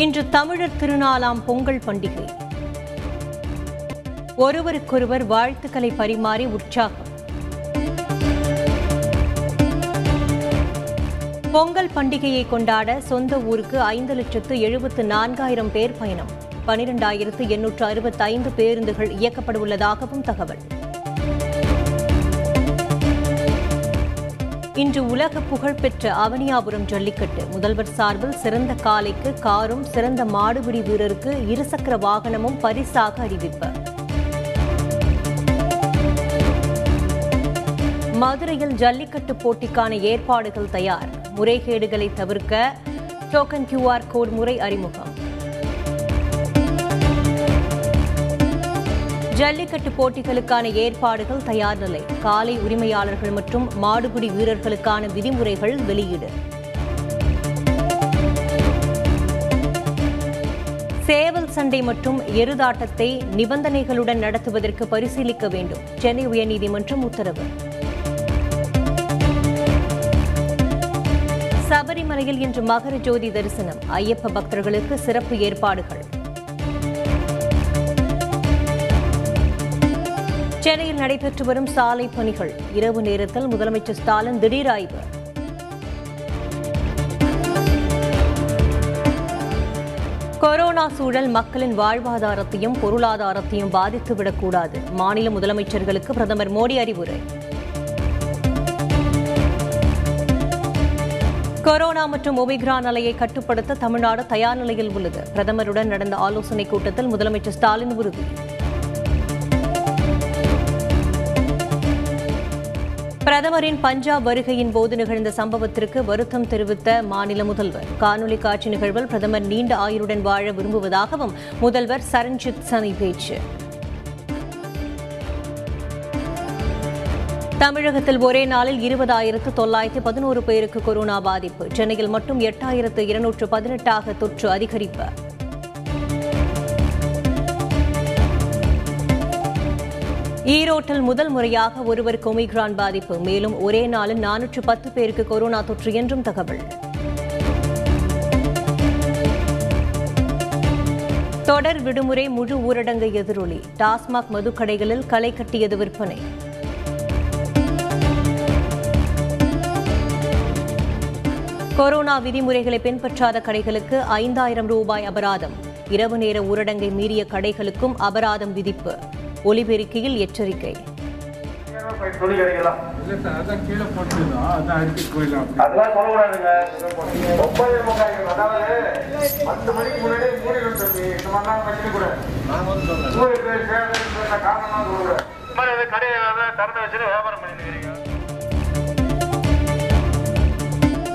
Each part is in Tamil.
இன்று தமிழர் திருநாளாம் பொங்கல் பண்டிகை. ஒருவருக்கொருவர் வாழ்த்துக்களை பரிமாறி உற்சாகம். பொங்கல் பண்டிகையை கொண்டாட சொந்த ஊருக்கு ஐந்து லட்சத்து எழுபத்து நான்காயிரம் பேர் பயணம். பனிரெண்டாயிரத்து எண்ணூற்று அறுபத்தைந்து பேருந்துகள் இயக்கப்பட உள்ளதாகவும் தகவல். இன்று உலக புகழ்பெற்ற அவனியாபுரம் ஜல்லிக்கட்டு. முதல்வர் சார்பில் சிறந்த காலைக்கு காரும் சிறந்த மாடுபிடி வீரருக்கு இருசக்கர வாகனமும் பரிசாக அறிவிப்பு. மதுரையில் ஜல்லிக்கட்டு போட்டிக்கான ஏற்பாடுகள் தயார். முறைகேடுகளை தவிர்க்க டோக்கன் கியூஆர் கோட் முறை அறிமுகம். ஜல்லிக்கட்டு போட்டிகளுக்கான ஏற்பாடுகள் தயார் நிலை. காலை உரிமையாளர்கள் மற்றும் மாடுபிடி வீரர்களுக்கான விதிமுறைகள் வெளியீடு. சேவல் சண்டை மற்றும் எருதாட்டத்தை நிபந்தனைகளுடன் நடத்துவதற்கு பரிசீலிக்க வேண்டும். சென்னை உயர்நீதிமன்றம் உத்தரவு. சபரிமலையில் இன்று மகர ஜோதி தரிசனம். ஐயப்ப பக்தர்களுக்கு சிறப்பு ஏற்பாடுகள். சென்னையில் நடைபெற்று வரும் சாலை பணிகள். இரவு நேரத்தில் முதலமைச்சர் ஸ்டாலின் திடீர் ஆய்வு. கொரோனா சூழல் மக்களின் வாழ்வாதாரத்தையும் பொருளாதாரத்தையும் பாதித்துவிடக்கூடாது மாநில முதலமைச்சர்களுக்கு பிரதமர் மோடி அறிவுரை. கொரோனா மற்றும் ஒமிக்ரான் அலையை கட்டுப்படுத்த தமிழ்நாடு தயார் நிலையில் உள்ளது. பிரதமருடன் நடந்த ஆலோசனைக் கூட்டத்தில் முதலமைச்சர் ஸ்டாலின் உறுதி. பிரதமரின் பஞ்சாப் வருகையின் போது நிகழ்ந்த சம்பவத்திற்கு வருத்தம் தெரிவித்த மாநில முதல்வர். காணொலி காட்சி நிகழ்வில் பிரதமர் நீண்ட ஆயுளுடன் வாழ விரும்புவதாகவும் முதல்வர் சரண்ஜித் சனி பேச்சு. தமிழகத்தில் ஒரே நாளில் இருபதாயிரத்து தொள்ளாயிரத்து பதினோரு பேருக்கு கொரோனா பாதிப்பு. சென்னையில் மட்டும் எட்டாயிரத்து இருநூற்று பதினெட்டாக தொற்று அதிகரிப்பு. ஈரோட்டில் முதல் முறையாக ஒருவருக்கு ஒமிக்ரான் பாதிப்பு. மேலும் ஒரே நாளில் நானூற்று பத்து பேருக்கு கொரோனா தொற்று என்றும் தகவல். தொடர் விடுமுறை முழு ஊரடங்கு எதிரொலி. டாஸ்மாக் மதுக்கடைகளில் களை கட்டியது விற்பனை. கொரோனா விதிமுறைகளை பின்பற்றாத கடைகளுக்கு ஐந்தாயிரம் ரூபாய் அபராதம். இரவு நேர ஊரடங்கை மீறிய கடைகளுக்கும் அபராதம் விதிப்பு. ஒலிபெருக்கியில் எச்சரிக்கை.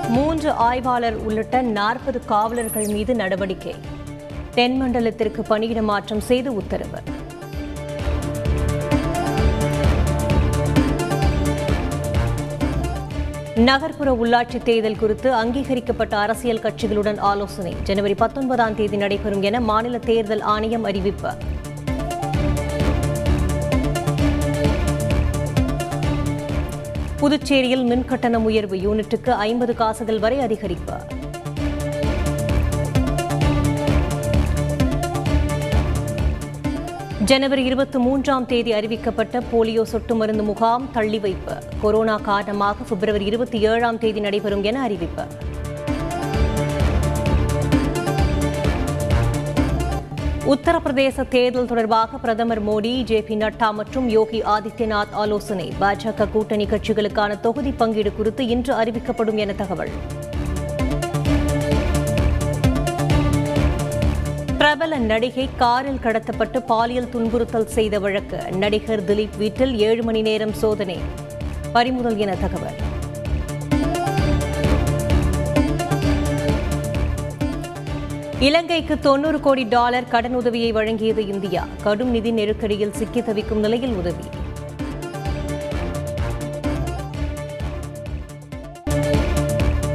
மூன்று ஆய்வாளர் உள்ளிட்ட நாற்பது காவலர்கள் மீது நடவடிக்கை. தென்மண்டலத்திற்கு பணியிட மாற்றம் செய்து உத்தரவு. நகர்ப்புற உள்ளாட்சி தேர்தல் குறித்து அங்கீகரிக்கப்பட்ட அரசியல் கட்சிகளுடன் ஆலோசனை. ஜனவரி பத்தொன்பதாம் தேதி நடைபெறும் என மாநில தேர்தல் ஆணையம் அறிவிப்பு. புதுச்சேரியில் மின்கட்டணம் உயர்வு யூனிட்டுக்கு ஐம்பது காசுகள் வரை அதிகரிப்பு. ஜனவரி இருபத்தி மூன்றாம் தேதி அறிவிக்கப்பட்ட போலியோ சொட்டு மருந்து முகாம் தள்ளி வைப்பு கொரோனா காரணமாக பிப்ரவரி இருபத்தி ஏழாம் தேதி நடைபெறும் என அறிவிப்பு. உத்தரப்பிரதேச தேர்தல் தொடர்பாக பிரதமர் மோடி ஜே பி நட்டா மற்றும் யோகி ஆதித்யநாத் ஆலோசனை. பாஜக கூட்டணி கட்சிகளுக்கான தொகுதி பங்கீடு குறித்து இன்று அறிவிக்கப்படும் என தகவல். பிரபல நடிகை காரில் கடத்தப்பட்டு பாலியல் துன்புறுத்தல் செய்த வழக்கு. நடிகர் திலீப் வீட்டில் ஏழு மணி நேரம் சோதனை. பறிமுதல் என தகவல். இலங்கைக்கு தொன்னூறு கோடி டாலர் கடனுதவியை வழங்கியது இந்தியா. கடும் நிதி நெருக்கடியில் சிக்கி தவிக்கும் நிலையில் உதவி.